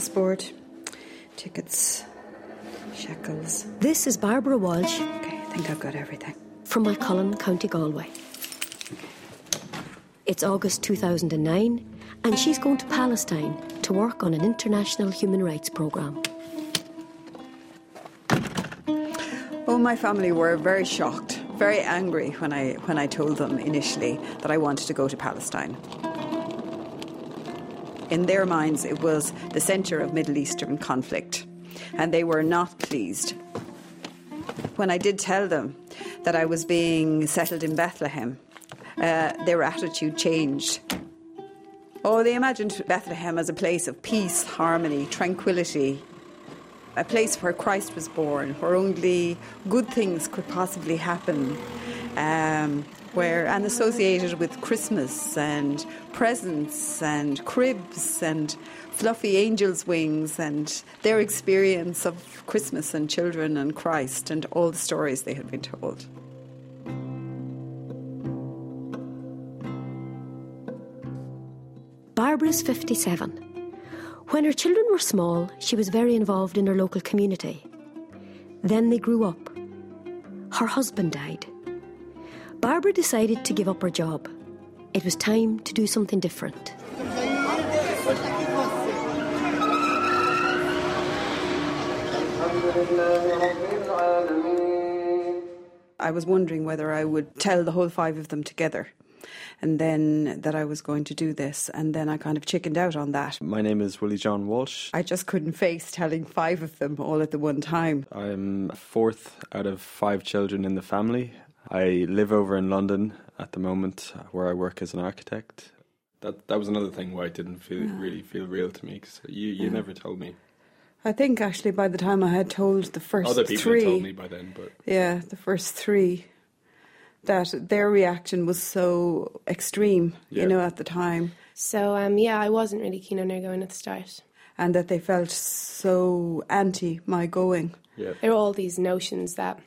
passport, tickets, shekels. This is Barbara Walshe. Okay, I think I've got everything. From Moycullen, County Galway. It's August 2009, and she's going to Palestine to work on an international human rights programme. Oh, my family were very shocked, very angry when I when I told them initially that I wanted to go to Palestine. In their minds, it was the centre of Middle Eastern conflict, and they were not pleased. When I did tell them that I was being settled in Bethlehem, uh, their attitude changed. Oh, they imagined Bethlehem as a place of peace, harmony, tranquility, a place where Christ was born, where only good things could possibly happen, um, where and associated with Christmas and presents and cribs and fluffy angels' wings and their experience of Christmas and children and Christ and all the stories they had been told. Barbara's 57. When her children were small, she was very involved in her local community. Then they grew up. Her husband died. Barbara decided to give up her job. It was time to do something different. I was wondering whether I would tell the whole five of them together and then that I was going to do this. And then I kind of chickened out on that. My name is Willie John Walshe. I just couldn't face telling five of them all at the one time. I'm fourth out of five children in the family. I live over in London at the moment, where I work as an architect. That that was another thing why it didn't feel yeah. really feel real to me because you you yeah. never told me. I think actually by the time I had told the first other people three, told me by then, but yeah, the first three, that their reaction was so extreme, yeah. you know, at the time. So um, yeah, I wasn't really keen on her going at the start, and that they felt so anti my going. Yeah, there were all these notions that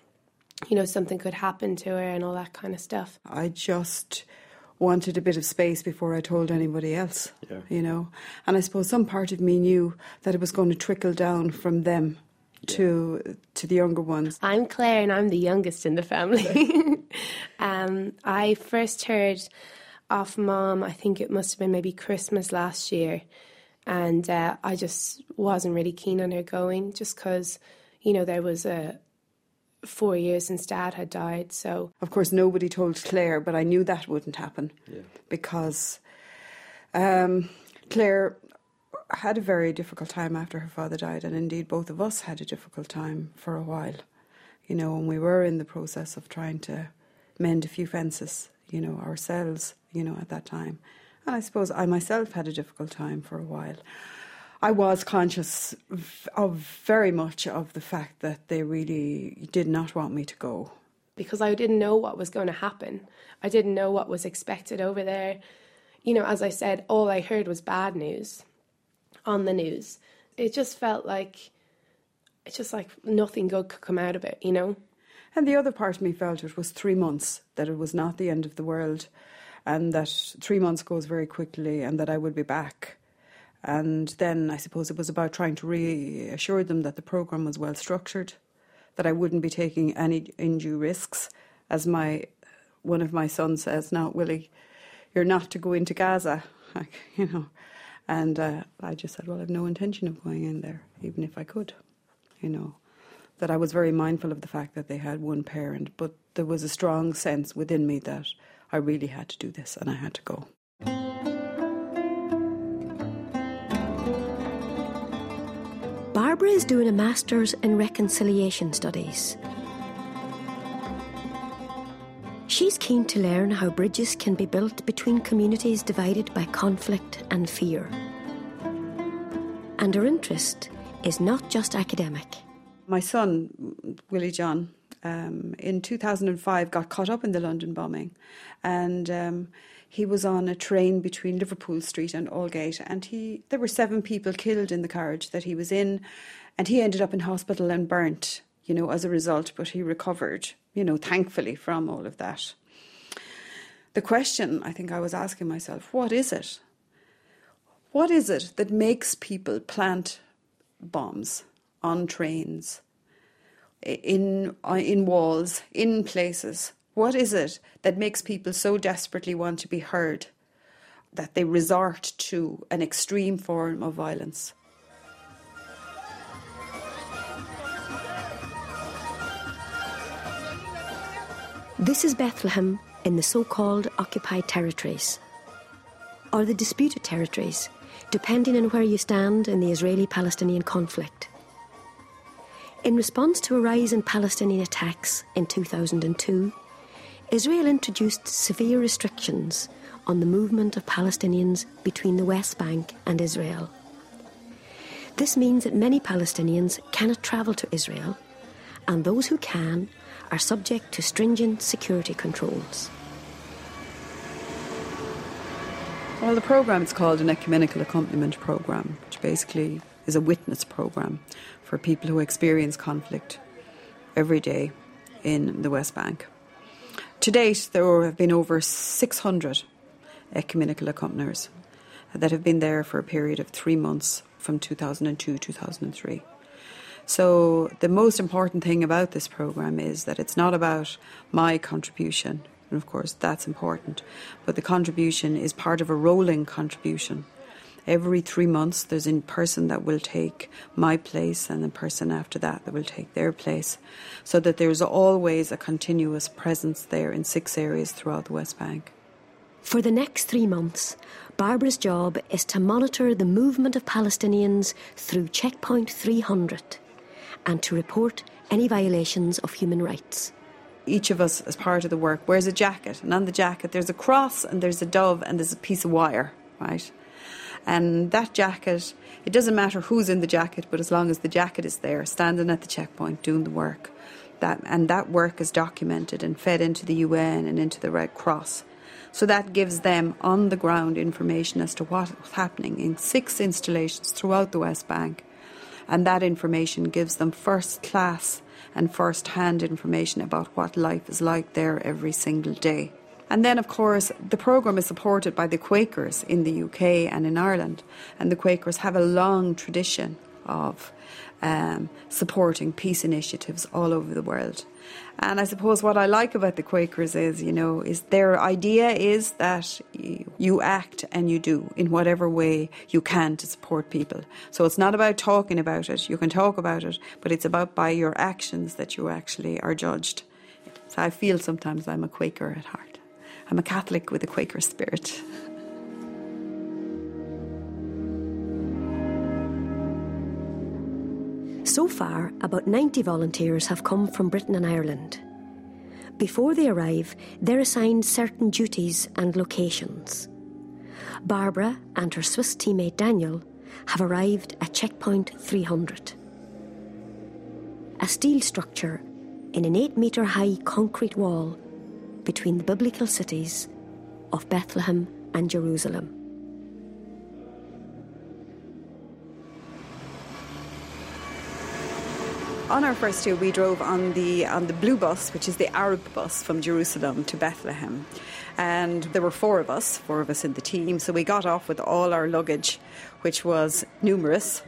you know something could happen to her and all that kind of stuff. I just wanted a bit of space before I told anybody else. Yeah. You know, and I suppose some part of me knew that it was going to trickle down from them yeah. to to the younger ones. I'm Claire, and I'm the youngest in the family. um, I first heard off mom. I think it must have been maybe Christmas last year, and uh, I just wasn't really keen on her going, just because you know there was a four years since dad had died. So, of course, nobody told Claire, but I knew that wouldn't happen yeah. because um, Claire had a very difficult time after her father died, and indeed, both of us had a difficult time for a while. You know, and we were in the process of trying to mend a few fences, you know, ourselves, you know, at that time. And I suppose I myself had a difficult time for a while. I was conscious of very much of the fact that they really did not want me to go. Because I didn't know what was going to happen. I didn't know what was expected over there. You know, as I said, all I heard was bad news on the news. It just felt like it's just like nothing good could come out of it, you know? And the other part of me felt it was three months, that it was not the end of the world, and that three months goes very quickly, and that I would be back. And then I suppose it was about trying to reassure them that the programme was well structured, that I wouldn't be taking any undue risks. As my one of my sons says, now, Willie, you're not to go into Gaza, like, you know. And uh, I just said, well, I've no intention of going in there, even if I could, you know. That I was very mindful of the fact that they had one parent, but there was a strong sense within me that I really had to do this and I had to go. Barbara is doing a Master's in Reconciliation Studies. She's keen to learn how bridges can be built between communities divided by conflict and fear. And her interest is not just academic. My son, Willie John, um, in 2005 got caught up in the London bombing and um, he was on a train between Liverpool Street and Aldgate, and he there were seven people killed in the carriage that he was in, and he ended up in hospital and burnt, you know, as a result. But he recovered, you know, thankfully from all of that. The question I think I was asking myself: What is it? What is it that makes people plant bombs on trains, in, uh, in walls, in places? What is it that makes people so desperately want to be heard that they resort to an extreme form of violence? This is Bethlehem in the so called occupied territories, or the disputed territories, depending on where you stand in the Israeli Palestinian conflict. In response to a rise in Palestinian attacks in 2002, Israel introduced severe restrictions on the movement of Palestinians between the West Bank and Israel. This means that many Palestinians cannot travel to Israel, and those who can are subject to stringent security controls. Well, the programme is called an ecumenical accompaniment programme, which basically is a witness programme for people who experience conflict every day in the West Bank. To date, there have been over 600 ecumenical accompaniers that have been there for a period of three months from 2002 2003. So, the most important thing about this programme is that it's not about my contribution, and of course that's important, but the contribution is part of a rolling contribution. Every three months, there's a person that will take my place, and a person after that that will take their place, so that there's always a continuous presence there in six areas throughout the West Bank. For the next three months, Barbara's job is to monitor the movement of Palestinians through Checkpoint 300 and to report any violations of human rights. Each of us, as part of the work, wears a jacket, and on the jacket there's a cross and there's a dove and there's a piece of wire, right? And that jacket, it doesn't matter who's in the jacket, but as long as the jacket is there, standing at the checkpoint doing the work, that and that work is documented and fed into the UN and into the Red Cross. So that gives them on the ground information as to what's happening in six installations throughout the West Bank and that information gives them first class and first hand information about what life is like there every single day. And then, of course, the programme is supported by the Quakers in the UK and in Ireland, and the Quakers have a long tradition of um, supporting peace initiatives all over the world. And I suppose what I like about the Quakers is, you know, is their idea is that you act and you do in whatever way you can to support people. So it's not about talking about it. You can talk about it, but it's about by your actions that you actually are judged. So I feel sometimes I'm a Quaker at heart. I'm a Catholic with a Quaker spirit. So far, about 90 volunteers have come from Britain and Ireland. Before they arrive, they're assigned certain duties and locations. Barbara and her Swiss teammate Daniel have arrived at checkpoint 300. A steel structure in an 8 metre high concrete wall between the biblical cities of Bethlehem and Jerusalem. on our first tour, we drove on the on the blue bus, which is the Arab bus from Jerusalem to Bethlehem, and there were four of us, four of us in the team. So we got off with all our luggage, which was numerous,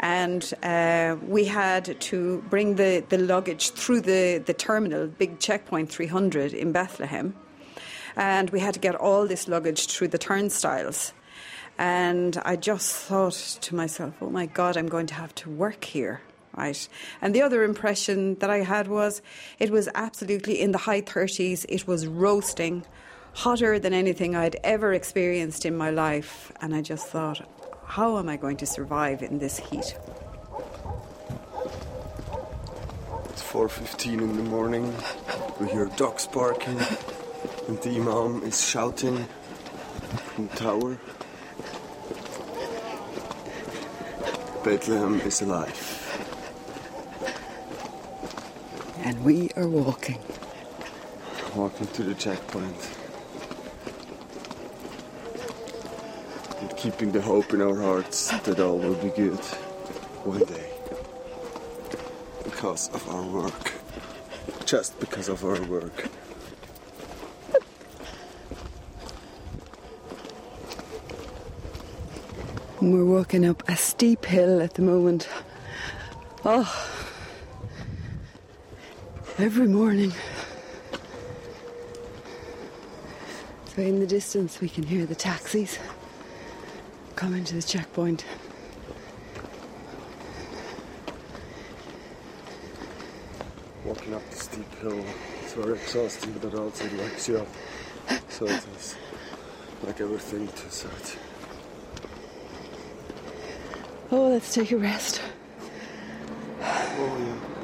and uh, we had to bring the, the luggage through the the terminal, big checkpoint 300 in Bethlehem, and we had to get all this luggage through the turnstiles. And I just thought to myself, oh my God, I'm going to have to work here right? And the other impression that I had was it was absolutely in the high 30s, it was roasting, hotter than anything I'd ever experienced in my life. And I just thought, how am I going to survive in this heat? It's 4.15 in the morning. We hear dogs barking and the imam is shouting in the tower. Bethlehem is alive and we are walking. Walking to the checkpoint. Keeping the hope in our hearts that all will be good one day. Because of our work. Just because of our work. We're walking up a steep hill at the moment. Oh, every morning. So in the distance, we can hear the taxis coming to the checkpoint. Walking up the steep hill it's very exhausting, but it also wakes you up. So it is like everything to start. Oh, let's take a rest. Oh, yeah.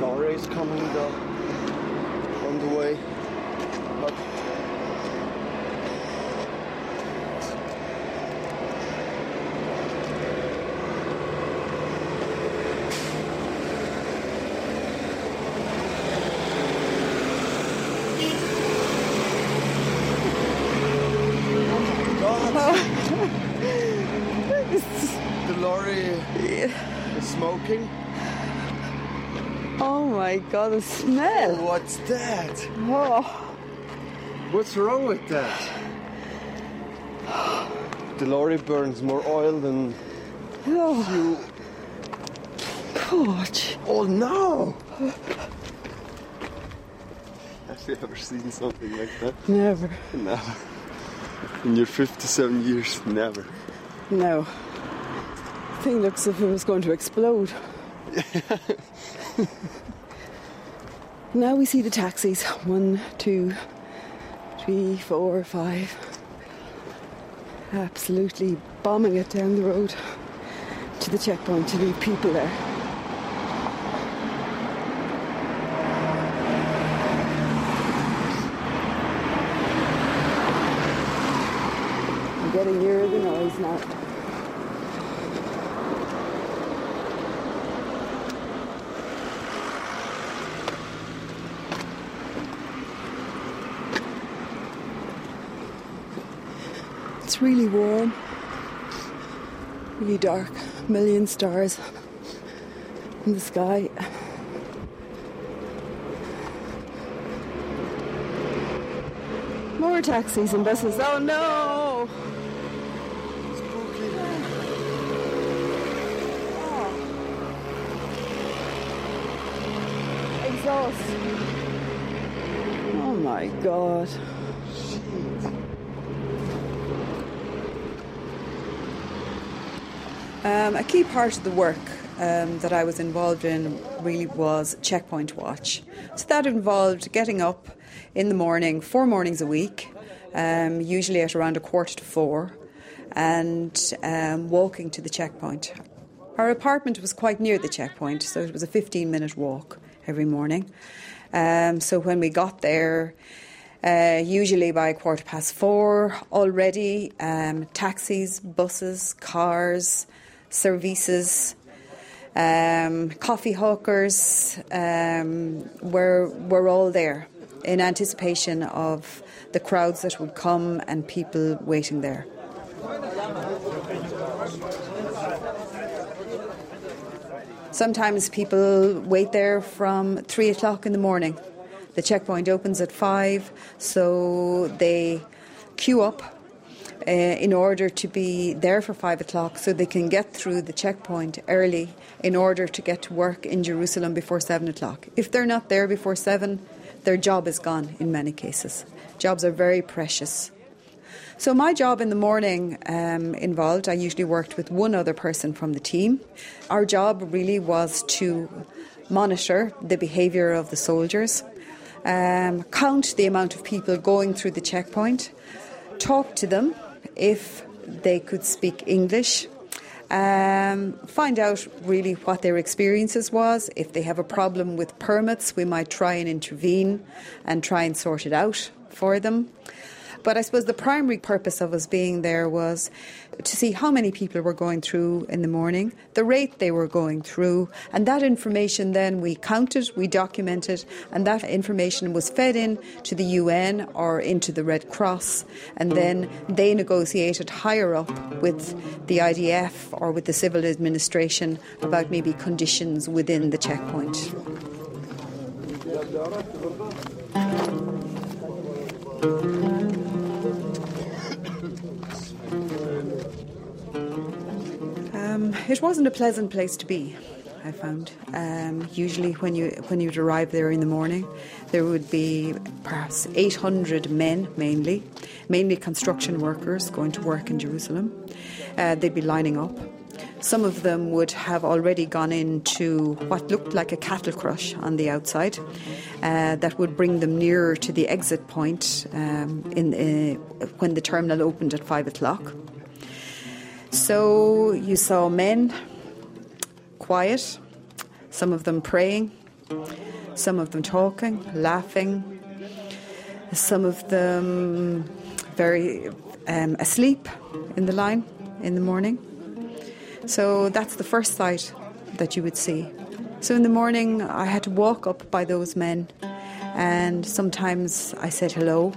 Lorry is coming though, on the way. Up. The lorry is smoking. Oh my god, the smell. What's that? Oh, What's wrong with that? The lorry burns more oil than oh. God. Oh no! Have you ever seen something like that? Never. Never. In your 57 years, never. No. Thing looks as if it was going to explode. now we see the taxis. One, two, three, four, five. Absolutely bombing it down the road to the checkpoint to leave people there. I'm getting nearer the noise now. Really warm, really dark, million stars in the sky. More taxis and buses. Oh no! Ah. Exhaust. Oh my god. Um, a key part of the work um, that I was involved in really was checkpoint watch. So that involved getting up in the morning, four mornings a week, um, usually at around a quarter to four, and um, walking to the checkpoint. Our apartment was quite near the checkpoint, so it was a 15 minute walk every morning. Um, so when we got there, uh, usually by a quarter past four, already um, taxis, buses, cars, services, um, coffee hawkers um, were, were all there in anticipation of the crowds that would come and people waiting there. Sometimes people wait there from three o'clock in the morning. The checkpoint opens at five, so they queue up uh, in order to be there for five o'clock so they can get through the checkpoint early in order to get to work in Jerusalem before seven o'clock. If they're not there before seven, their job is gone in many cases. Jobs are very precious. So, my job in the morning um, involved, I usually worked with one other person from the team. Our job really was to monitor the behaviour of the soldiers, um, count the amount of people going through the checkpoint, talk to them if they could speak English, um, find out really what their experiences was. If they have a problem with permits, we might try and intervene and try and sort it out for them. But I suppose the primary purpose of us being there was to see how many people were going through in the morning, the rate they were going through, and that information then we counted, we documented, and that information was fed in to the UN or into the Red Cross, and hmm. then they negotiated higher up with the IDF or with the civil administration about maybe conditions within the checkpoint. It wasn't a pleasant place to be. I found um, usually when you when you'd arrive there in the morning, there would be perhaps 800 men, mainly, mainly construction workers going to work in Jerusalem. Uh, they'd be lining up. Some of them would have already gone into what looked like a cattle crush on the outside, uh, that would bring them nearer to the exit point um, in uh, when the terminal opened at five o'clock. So you saw men quiet, some of them praying, some of them talking, laughing, some of them very um, asleep in the line in the morning. So that's the first sight that you would see. So in the morning, I had to walk up by those men, and sometimes I said hello,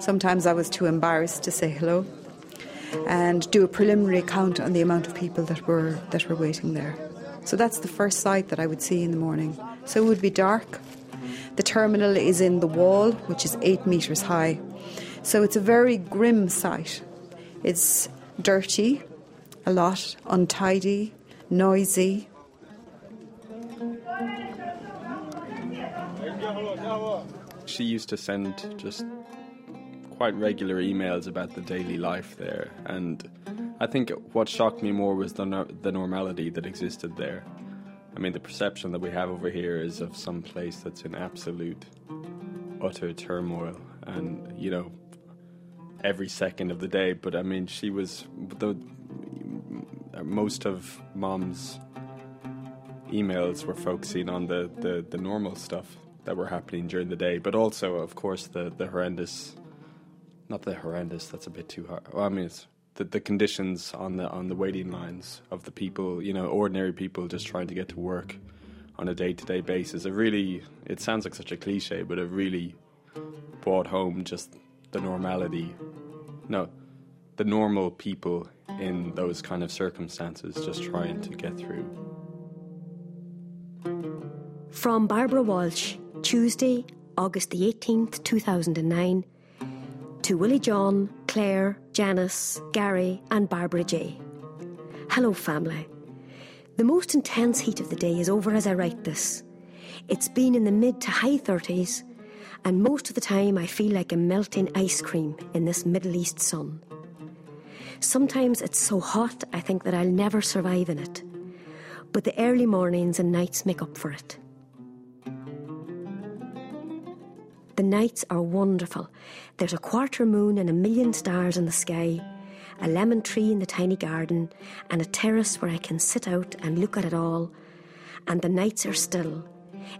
sometimes I was too embarrassed to say hello, and do a preliminary count on the amount of people that were that were waiting there. So that's the first sight that I would see in the morning. So it would be dark. The terminal is in the wall, which is eight metres high. So it's a very grim sight. It's dirty, a lot, untidy, noisy. She used to send just quite regular emails about the daily life there, and I think what shocked me more was the no- the normality that existed there. I mean, the perception that we have over here is of some place that's in absolute, utter turmoil, and you know, every second of the day. But I mean, she was the most of mom's emails were focusing on the, the, the normal stuff that were happening during the day, but also, of course, the, the horrendous not the horrendous. That's a bit too hard. Well, I mean, it's the, the conditions on the on the waiting lines of the people, you know, ordinary people just trying to get to work on a day to day basis. It really, it sounds like such a cliche, but it really brought home just the normality. No, the normal people in those kind of circumstances just trying to get through. From Barbara Walshe, Tuesday, August the 18th, 2009 to Willie John, Claire, Janice, Gary, and Barbara J. Hello, family. The most intense heat of the day is over as I write this. It's been in the mid to high 30s, and most of the time I feel like a melting ice cream in this Middle East sun. Sometimes it's so hot I think that I'll never survive in it, but the early mornings and nights make up for it. The nights are wonderful. There's a quarter moon and a million stars in the sky, a lemon tree in the tiny garden, and a terrace where I can sit out and look at it all. And the nights are still,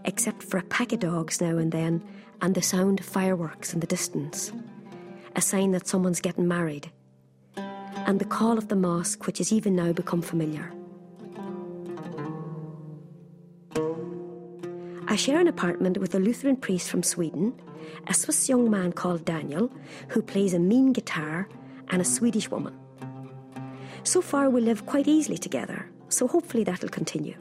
except for a pack of dogs now and then, and the sound of fireworks in the distance. A sign that someone's getting married. And the call of the mosque, which has even now become familiar. I share an apartment with a Lutheran priest from Sweden, a Swiss young man called Daniel, who plays a mean guitar, and a Swedish woman. So far, we live quite easily together, so hopefully that'll continue.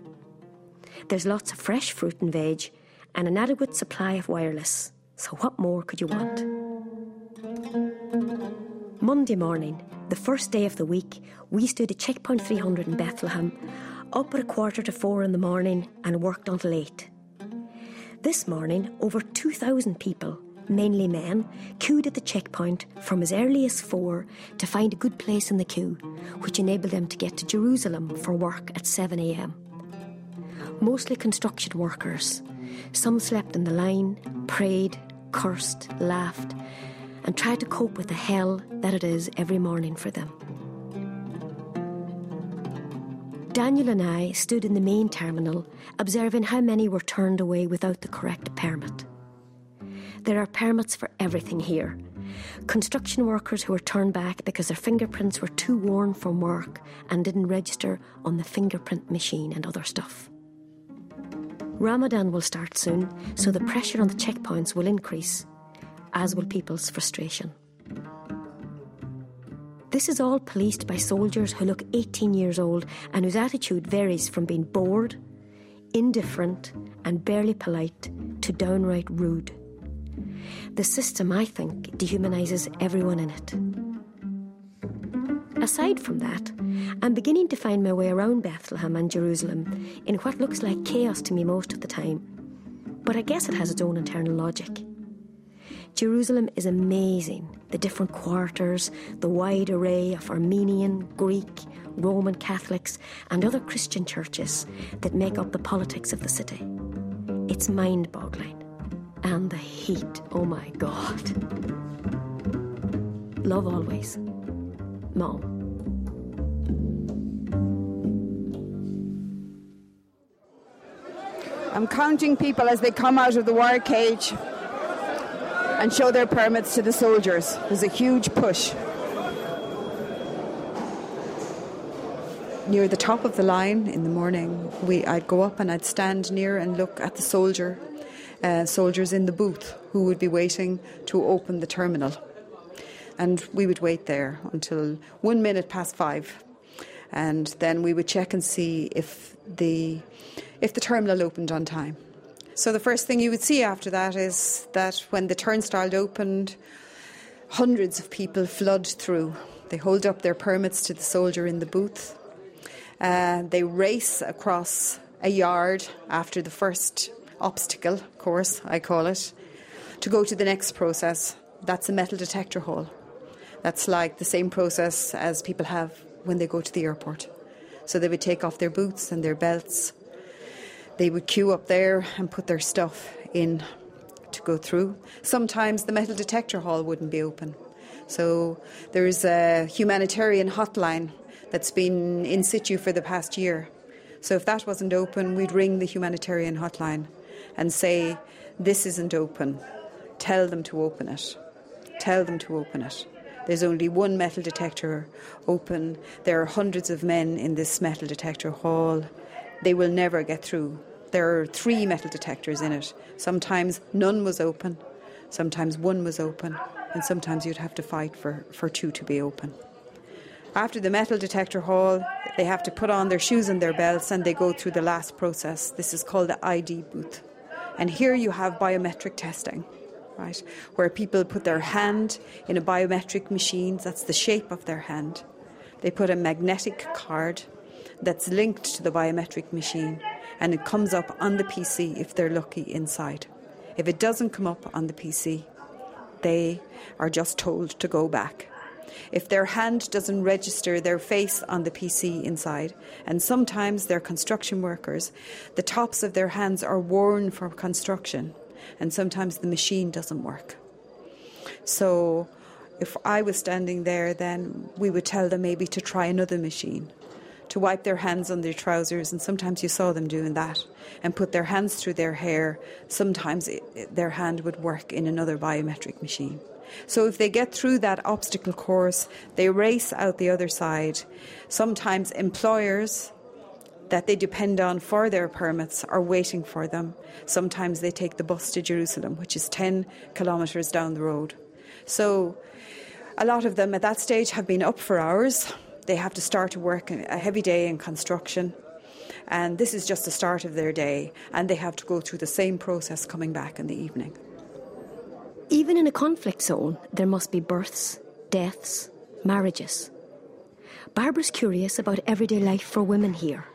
There's lots of fresh fruit and veg, and an adequate supply of wireless, so what more could you want? Monday morning, the first day of the week, we stood at Checkpoint 300 in Bethlehem, up at a quarter to four in the morning, and worked until eight. This morning, over 2,000 people, mainly men, queued at the checkpoint from as early as four to find a good place in the queue, which enabled them to get to Jerusalem for work at 7am. Mostly construction workers. Some slept in the line, prayed, cursed, laughed, and tried to cope with the hell that it is every morning for them. Daniel and I stood in the main terminal, observing how many were turned away without the correct permit. There are permits for everything here. Construction workers who were turned back because their fingerprints were too worn from work and didn't register on the fingerprint machine and other stuff. Ramadan will start soon, so the pressure on the checkpoints will increase, as will people's frustration. This is all policed by soldiers who look 18 years old and whose attitude varies from being bored, indifferent, and barely polite to downright rude. The system, I think, dehumanises everyone in it. Aside from that, I'm beginning to find my way around Bethlehem and Jerusalem in what looks like chaos to me most of the time. But I guess it has its own internal logic. Jerusalem is amazing. The different quarters, the wide array of Armenian, Greek, Roman Catholics, and other Christian churches that make up the politics of the city. It's mind boggling. And the heat, oh my God. Love always. Mom. I'm counting people as they come out of the wire cage and show their permits to the soldiers. There's a huge push. Near the top of the line in the morning, we, I'd go up and I'd stand near and look at the soldier, uh, soldiers in the booth who would be waiting to open the terminal. And we would wait there until one minute past five. And then we would check and see if the, if the terminal opened on time. So the first thing you would see after that is that when the turnstile opened, hundreds of people flood through. They hold up their permits to the soldier in the booth. Uh, they race across a yard after the first obstacle course, I call it, to go to the next process. That's a metal detector hall. That's like the same process as people have when they go to the airport. So they would take off their boots and their belts, they would queue up there and put their stuff in to go through. Sometimes the metal detector hall wouldn't be open. So there's a humanitarian hotline that's been in situ for the past year. So if that wasn't open, we'd ring the humanitarian hotline and say, This isn't open. Tell them to open it. Tell them to open it. There's only one metal detector open. There are hundreds of men in this metal detector hall they will never get through. There are three metal detectors in it. Sometimes none was open, sometimes one was open, and sometimes you'd have to fight for, for two to be open. After the metal detector hall, they have to put on their shoes and their belts and they go through the last process. This is called the ID booth. And here you have biometric testing, right? Where people put their hand in a biometric machine, that's the shape of their hand. They put a magnetic card that's linked to the biometric machine and it comes up on the PC if they're lucky inside. If it doesn't come up on the PC, they are just told to go back. If their hand doesn't register their face on the PC inside, and sometimes they're construction workers, the tops of their hands are worn for construction, and sometimes the machine doesn't work. So if I was standing there, then we would tell them maybe to try another machine to wipe their hands on their trousers, and sometimes you saw them doing that, and put their hands through their hair. Sometimes it, it, their hand would work in another biometric machine. So if they get through that obstacle course, they race out the other side. Sometimes employers that they depend on for their permits are waiting for them. Sometimes they take the bus to Jerusalem, which is 10 kilometres down the road. So a lot of them at that stage have been up for hours they have to start to work a heavy day in construction. And this is just the start of their day, and they have to go through the same process coming back in the evening. Even in a conflict zone, there must be births, deaths, marriages. Barbara's curious about everyday life for women here.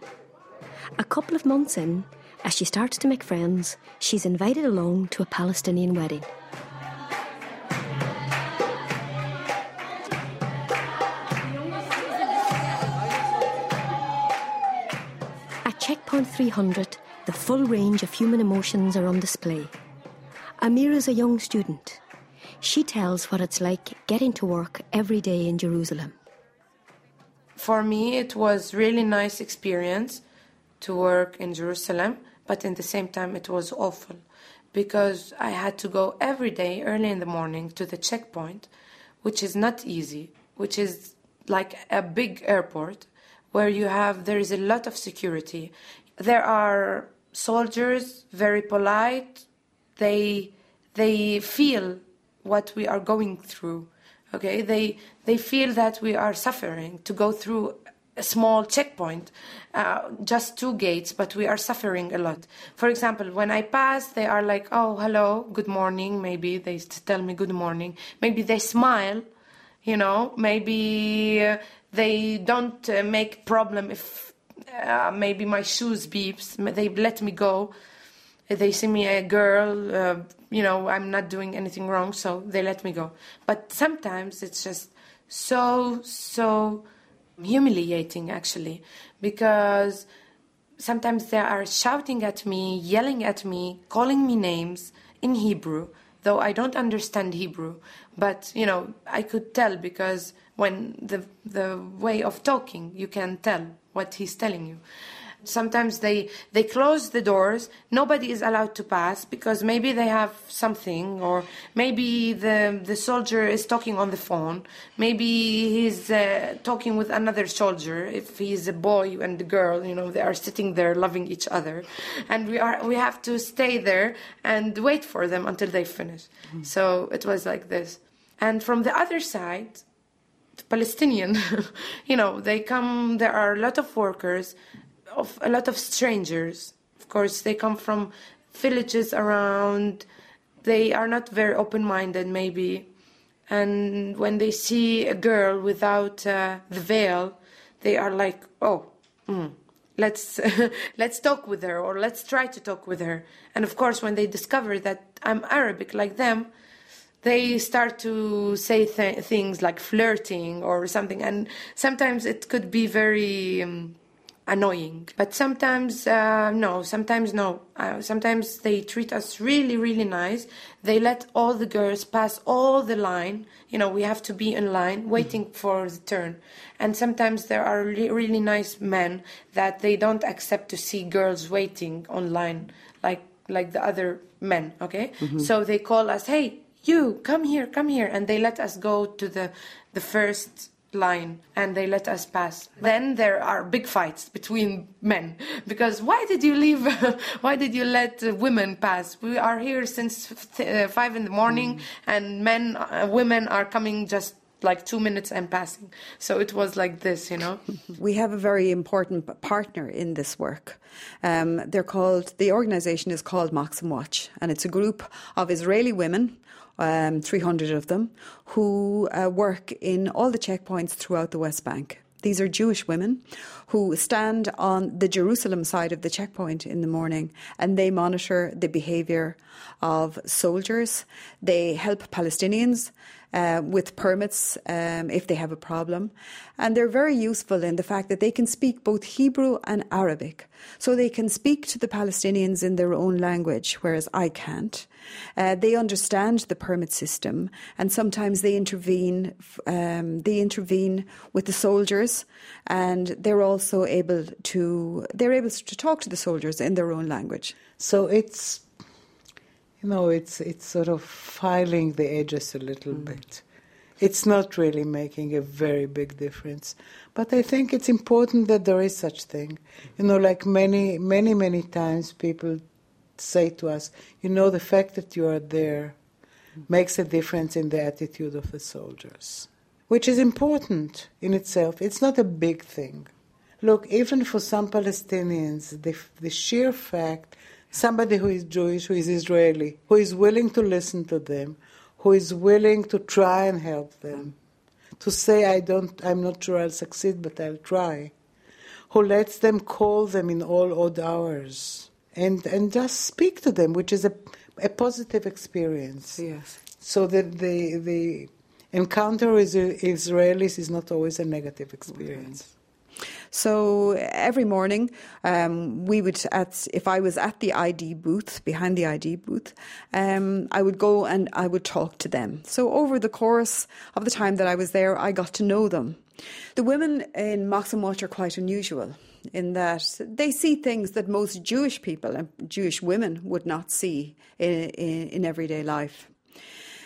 A couple of months in, as she starts to make friends, she's invited along to a Palestinian wedding. Checkpoint 300, the full range of human emotions are on display. Amira is a young student. She tells what it's like getting to work every day in Jerusalem. For me, it was really nice experience to work in Jerusalem, but in the same time, it was awful because I had to go every day early in the morning to the checkpoint, which is not easy, which is like a big airport where you have there is a lot of security. There are soldiers very polite. They they feel what we are going through. Okay, they they feel that we are suffering to go through a small checkpoint, uh, just two gates, but we are suffering a lot. For example, when I pass, they are like, "Oh, hello, good morning." Maybe they tell me good morning. Maybe they smile you know maybe They don't uh, make problem if uh, maybe my shoes beeps. They let me go. They see me a girl, uh, you know, I'm not doing anything wrong, so they let me go. But sometimes it's just so so humiliating, actually, because sometimes they are shouting at me, yelling at me, calling me names in Hebrew, though I don't understand Hebrew. But you know, I could tell because when the the way of talking, you can tell what he's telling you. Sometimes they they close the doors. Nobody is allowed to pass because maybe they have something, or maybe the the soldier is talking on the phone. Maybe he's uh, talking with another soldier. If he's a boy and a girl, you know, they are sitting there loving each other, and we are we have to stay there and wait for them until they finish. Mm. So it was like this. And from the other side, Palestinian, you know, they come. There are a lot of workers of a lot of strangers. Of course, they come from villages around. They are not very open-minded, maybe, and when they see a girl without uh, the veil, they are like, "Oh, mm, let's let's talk with her, or let's try to talk with her." And of course, when they discover that I'm Arabic like them, they start to say th- things like flirting or something, and sometimes it could be very. Um, annoying. But sometimes, uh, no, sometimes no. Uh, sometimes they treat us really, really nice. They let all the girls pass all the line. You know, we have to be in line waiting mm-hmm. for the turn. And sometimes there are really, really nice men that they don't accept to see girls waiting online like like the other men. Okay, mm-hmm. so they call us, hey. You come here, come here, and they let us go to the the first line and they let us pass. Then there are big fights between men because why did you leave? why did you let women pass? We are here since uh, five in the morning mm. and men, uh, women are coming just like two minutes and passing. So it was like this, you know. we have a very important partner in this work. Um, they're called, the organization is called Machsom Watch, and it's a group of Israeli women um, 300 of them, who uh, work in all the checkpoints throughout the West Bank. These are Jewish women who stand on the Jerusalem side of the checkpoint in the morning and they monitor the behaviour of soldiers. They help Palestinians uh, with permits um, if they have a problem. And they're very useful in the fact that they can speak both Hebrew and Arabic. So they can speak to the Palestinians in their own language, whereas I can't. Uh, they understand the permit system, and sometimes they intervene. Um, they intervene with the soldiers, and they're also able to they're able to talk to the soldiers in their own language. So it's you know, it's it's sort of filing the edges a little mm. bit. It's not really making a very big difference, but I think it's important that there is such thing. You know, like many many many times people say to us, you know, the fact that you are there makes a difference in the attitude of the soldiers, which is important in itself. It's not a big thing. Look, even for some Palestinians, the, the sheer fact somebody who is Jewish, who is Israeli, who is willing to listen to them, who is willing to try and help them, to say, I don't, I'm not sure I'll succeed, but I'll try, who lets them call them in all odd hours and, and just speak to them, which is a, a positive experience. Yes. So that the, the encounter with Israelis is not always a negative experience. So every morning, um, we would, at, if I was at the ID booth, behind the ID booth, um, I would go and I would talk to them. So over the course of the time that I was there, I got to know them. The women in Machsom Watch are quite unusual in that they see things that most Jewish people and Jewish women would not see in, in, in everyday life.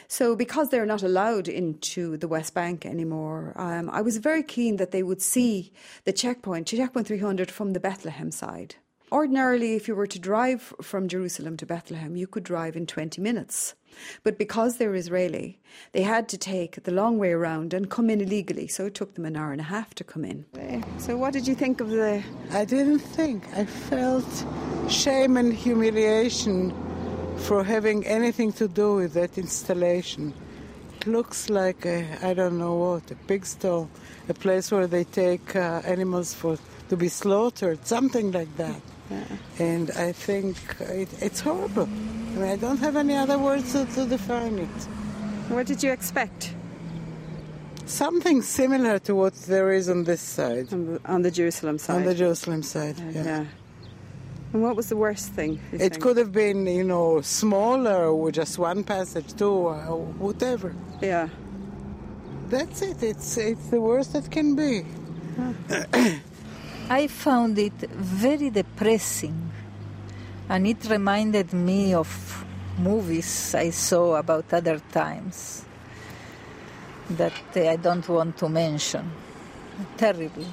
So, because they're not allowed into the West Bank anymore, um, I was very keen that they would see the checkpoint, checkpoint 300, from the Bethlehem side. Ordinarily, if you were to drive from Jerusalem to Bethlehem, you could drive in 20 minutes. But because they're Israeli, they had to take the long way around and come in illegally. So it took them an hour and a half to come in. So, what did you think of the. I didn't think. I felt shame and humiliation for having anything to do with that installation. it looks like a, I don't know what, a pig stall, a place where they take uh, animals for to be slaughtered, something like that. Yeah. And I think it, it's horrible. I mean, I don't have any other words to, to define it. What did you expect? Something similar to what there is on this side. On the, on the Jerusalem side. On the Jerusalem side, yeah. yeah. And what was the worst thing? It think? could have been, you know, smaller with just one passage too, or whatever. Yeah. That's it. It's it's the worst that can be. I found it very depressing, and it reminded me of movies I saw about other times that I don't want to mention. Terrible.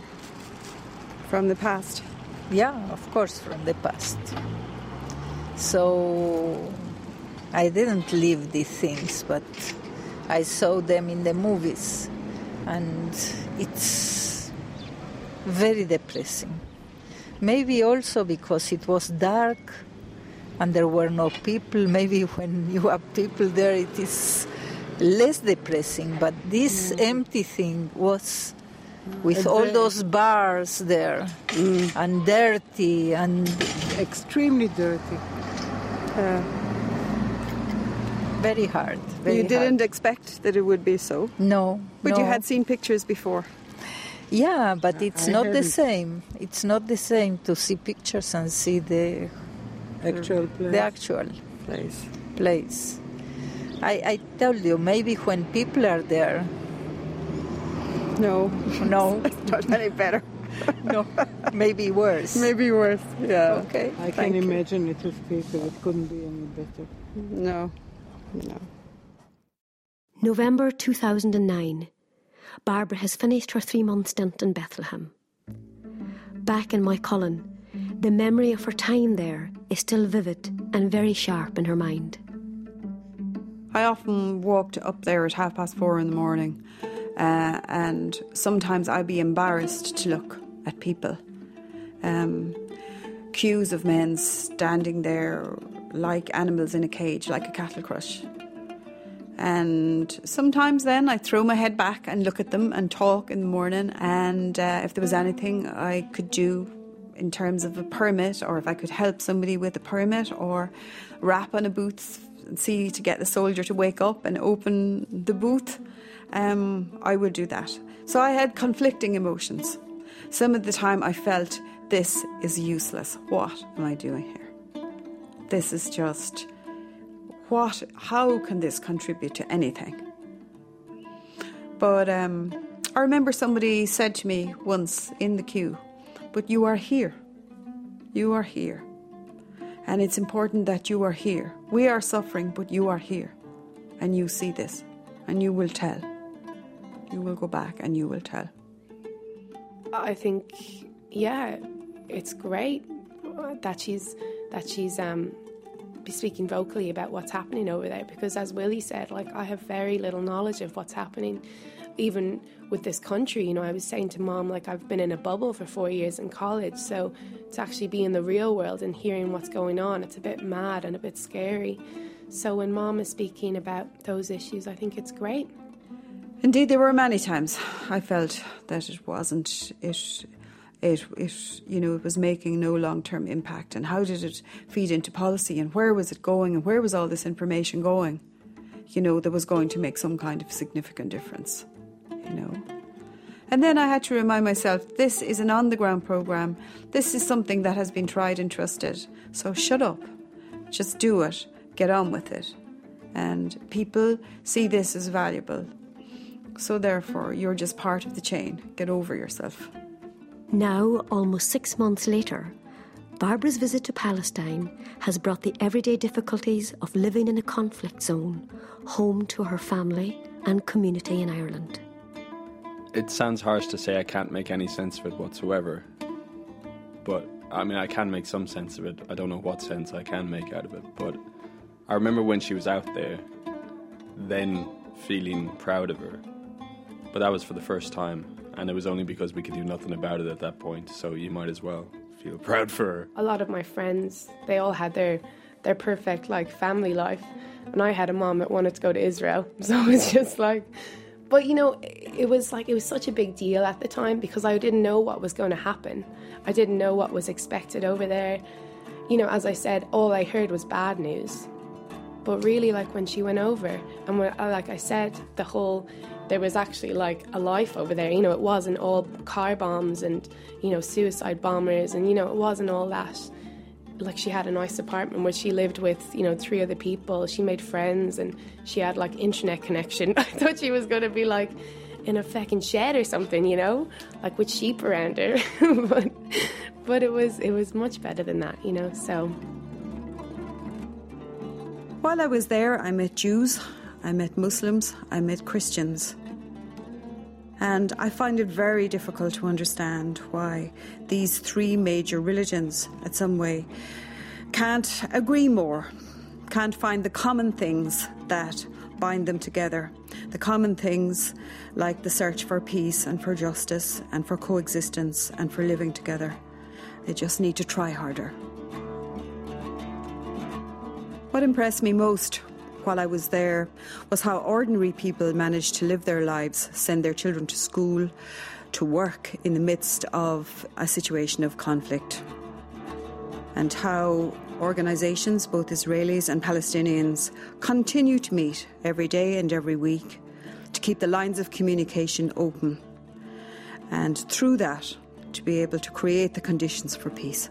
From the past? Yeah, of course, from the past. So I didn't live these things, but I saw them in the movies, and it's very depressing. Maybe also because it was dark and there were no people. Maybe when you have people there, it is less depressing, but this mm. empty thing was with all those bars there mm. and dirty and extremely dirty. Uh, very hard. Very you didn't hard. expect that it would be so? No. But no. you had seen pictures before? Yeah, but it's I not the same. It's not the same to see pictures and see the actual place. The actual place. Place. I, I told you, maybe when people are there, no. No. not any better. no. Maybe worse. Maybe worse. Yeah. Okay. I can imagine it with people. It couldn't be any better. No. No. November 2009. Barbara has finished her three month stint in Bethlehem. Back in Moycullen, the memory of her time there is still vivid and very sharp in her mind. I often walked up there at half past four in the morning uh, and sometimes I'd be embarrassed to look at people. Um, queues of men standing there like animals in a cage, like a cattle crush. And sometimes then I throw my head back and look at them and talk in the morning. And uh, if there was anything I could do in terms of a permit, or if I could help somebody with a permit, or rap on a booth and see to get the soldier to wake up and open the booth, um, I would do that. So I had conflicting emotions. Some of the time I felt this is useless. What am I doing here? This is just what how can this contribute to anything? But um, I remember somebody said to me once in the queue, but you are here. You are here. And it's important that you are here. We are suffering, but you are here. And you see this. And you will tell you will go back and you will tell? I think, yeah, it's great that she's that she's um, speaking vocally about what's happening over there. Because as Willie said, like I have very little knowledge of what's happening, even with this country. You know, I was saying to mom, like I've been in a bubble for four years in college, so to actually be in the real world and hearing what's going on, it's a bit mad and a bit scary. So when mom is speaking about those issues, I think it's great. Indeed, there were many times I felt that it wasn't it. It, it, you know, it was making no long-term impact, and how did it feed into policy, and where was it going, and where was all this information going? You know, that was going to make some kind of significant difference. You know, and then I had to remind myself this is an on-the-ground program. This is something that has been tried and trusted. So shut up, just do it, get on with it, and people see this as valuable so therefore, you're just part of the chain. Get over yourself. Now, almost six months later, Barbara's visit to Palestine has brought the everyday difficulties of living in a conflict zone home to her family and community in Ireland. It sounds harsh to say I can't make any sense of it whatsoever, but I mean, I can make some sense of it. I don't know what sense I can make out of it, but I remember when she was out there, then feeling proud of her but that was for the first time, and it was only because we could do nothing about it at that point. So you might as well feel proud for her. A lot of my friends, they all had their their perfect like family life, And I had a mom that wanted to go to Israel. So it's just like, but you know, it was like, it was such a big deal at the time because I didn't know what was going to happen. I didn't know what was expected over there. You know, as I said, all I heard was bad news. But really, like when she went over, and when, uh, like I said, the whole there was actually like a life over there. You know, it wasn't all car bombs and, you know, suicide bombers and, you know, it wasn't all that. Like she had a nice apartment where she lived with, you know, three other people. She made friends and she had like internet connection. I thought she was going to be like in a fucking shed or something, you know, like with sheep around her. but, but it was it was much better than that, you know. So while I was there, I met Jews, I met Muslims, I met Christians. And I find it very difficult to understand why these three major religions, at some way, can't agree more, can't find the common things that bind them together. The common things like the search for peace and for justice and for coexistence and for living together. They just need to try harder. What impressed me most while I was there was how ordinary people managed to live their lives, send their children to school, to work in the midst of a situation of conflict, and how organisations, both Israelis and Palestinians, continue to meet every day and every week to keep the lines of communication open, and through that, to be able to create the conditions for peace.